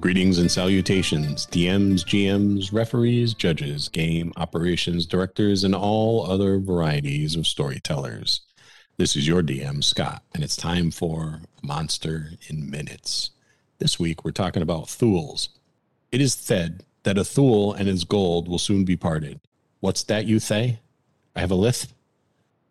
Greetings and salutations, DMs, GMs, referees, judges, game operations directors, and all other varieties of storytellers. This is your DM, Scott, and it's time for Monster in Minutes. This week we're talking about Thouls. It is said that a Thoul and his gold will soon be parted. What's that, you say? I have a lisp?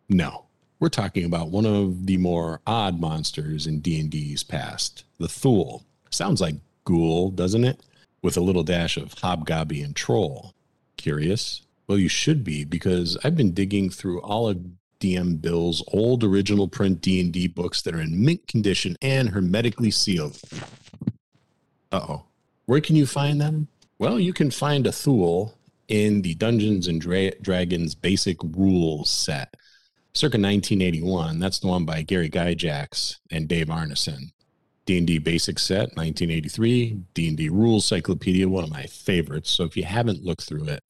No. We're talking about one of the more odd monsters in D&D's past, the Thoul. Sounds like ghoul, doesn't it? With a little dash of hobgoblin and troll. Curious? Well, you should be because I've been digging through all of DM Bill's old original print D&D books that are in mint condition and hermetically sealed. Uh-oh. Where can you find them? Well, you can find a Thoul in the Dungeons and Dra- Dragons Basic Rules set, circa 1981. That's the one by Gary Gygax and Dave Arneson. D&D Basic Set, 1983. D&D Rules Cyclopedia, one of my favorites. So if you haven't looked through it,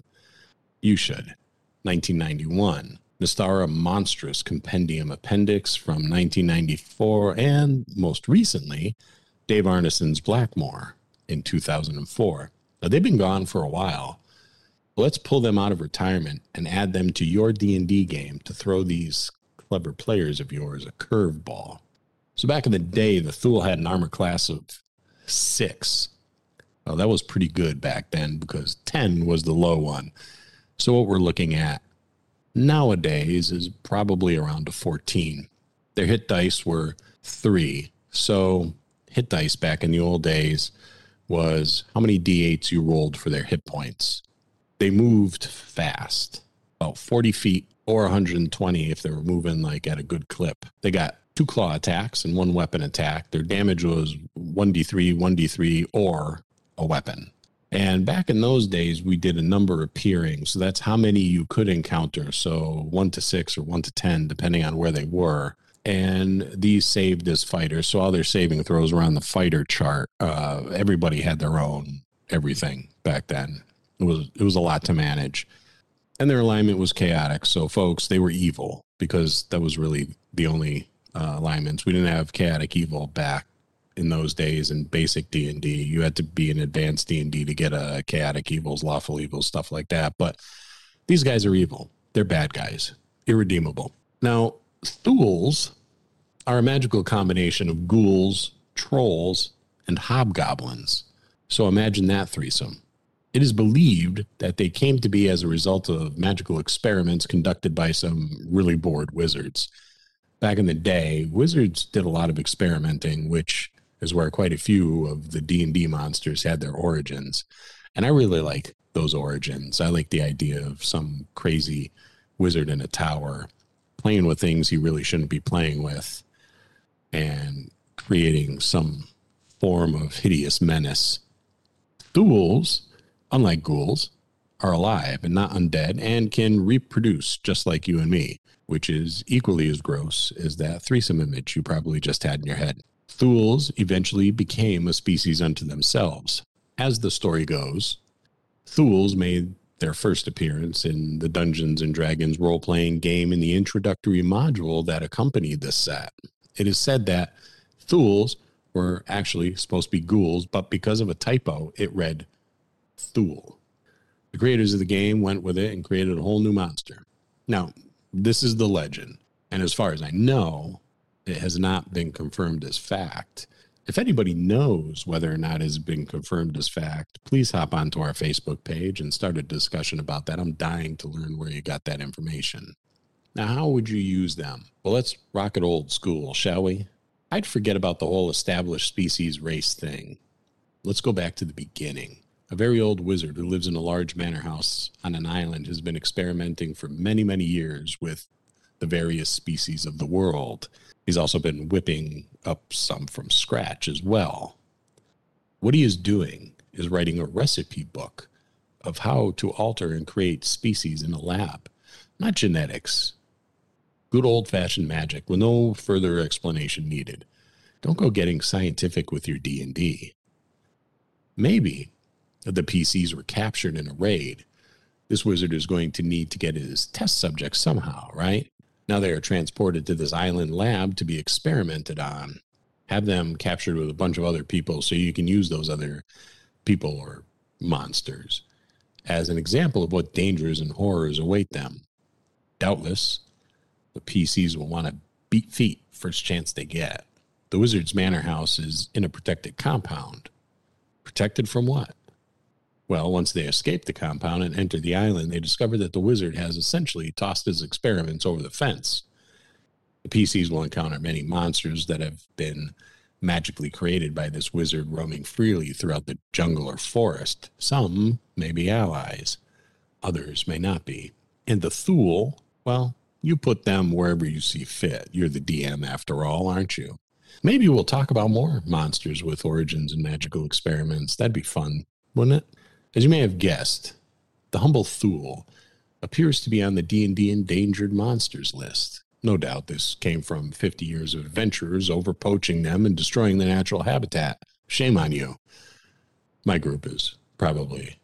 you should. 1991. Mystara Monstrous Compendium Appendix from 1994, and most recently, Dave Arneson's Blackmoor in 2004. Now they've been gone for a while. Let's pull them out of retirement and add them to your D&D game to throw these clever players of yours a curveball. So back in the day, the Thoul had an armor class of six. Well, that was pretty good back then because 10 was the low one. So what we're looking at nowadays is probably around a 14. Their hit dice were three. So hit dice back in the old days was how many d8s you rolled for their hit points. They moved fast, about 40 feet or 120 if they were moving like at a good clip. They got two claw attacks and one weapon attack. Their damage was 1d3, 1d3, or a weapon. And back in those days, we did a number appearing. So that's how many you could encounter. So one to six or one to 10, depending on where they were. And these saved as fighters. So all their saving throws were on the fighter chart. Uh, everybody had their own everything back then. It was it was a lot to manage. And their alignment was chaotic. So folks, they were evil because that was really the only uh, alignments. We didn't have chaotic evil back in those days in basic D and D. You had to be in advanced D and D to get a chaotic evils, lawful evils, stuff like that. But these guys are evil. They're bad guys, irredeemable. Now, Thouls are a magical combination of ghouls, trolls, and hobgoblins. So imagine that threesome. It is believed that they came to be as a result of magical experiments conducted by some really bored wizards. Back in the day, wizards did a lot of experimenting, which is where quite a few of the D&D monsters had their origins. And I really like those origins. I like the idea of some crazy wizard in a tower playing with things he really shouldn't be playing with and creating some form of hideous menace. Thouls, unlike ghouls, are alive and not undead and can reproduce just like you and me, which is equally as gross as that threesome image you probably just had in your head. Thouls eventually became a species unto themselves. As the story goes, Thouls made their first appearance in the Dungeons and Dragons role playing game in the introductory module that accompanied this set. It is said that Thouls were actually supposed to be ghouls, but because of a typo, it read Thoul. The creators of the game went with it and created a whole new monster. Now, this is the legend. And as far as I know, it has not been confirmed as fact. If anybody knows whether or not it has been confirmed as fact, please hop onto our Facebook page and start a discussion about that. I'm dying to learn where you got that information. Now, how would you use them? Well, let's rock it old school, shall we? I'd forget about the whole established species race thing. Let's go back to the beginning. A very old wizard who lives in a large manor house on an island has been experimenting for many, many years with the various species of the world. He's also been whipping up some from scratch as well. What he is doing is writing a recipe book of how to alter and create species in a lab, not genetics. Good old fashioned magic with no further explanation needed. Don't go getting scientific with your D&D. Maybe the PCs were captured in a raid. This wizard is going to need to get his test subjects somehow, right? Now they are transported to this island lab to be experimented on. have them captured with a bunch of other people so you can use those other people or monsters as an example of what dangers and horrors await them. Doubtless, the PCs will want to beat feet first chance they get. The Wizard's Manor House is in a protected compound. Protected from what? Well, once they escape the compound and enter the island, they discover that the wizard has essentially tossed his experiments over the fence. The PCs will encounter many monsters that have been magically created by this wizard roaming freely throughout the jungle or forest. Some may be allies, others may not be. And the Thoul, well, you put them wherever you see fit. You're the DM after all, aren't you? Maybe we'll talk about more monsters with origins and magical experiments. That'd be fun, wouldn't it? As you may have guessed, the humble Thoul appears to be on the D&D endangered monsters list. No doubt this came from 50 years of adventurers over poaching them and destroying the natural habitat. Shame on you. My group is probably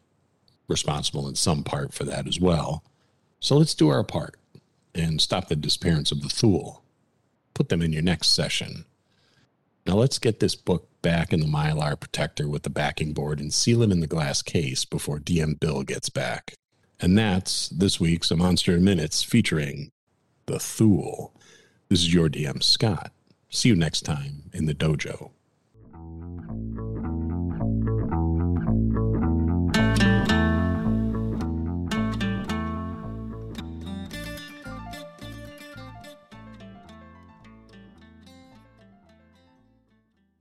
responsible in some part for that as well. So let's do our part and stop the disappearance of the Thoul. Put them in your next session. Now let's get this book back in the mylar protector with the backing board and seal it in the glass case before DM Bill gets back. And that's this week's A Monster in Minutes featuring The Thoul. This is your DM, Scott. See you next time in the dojo.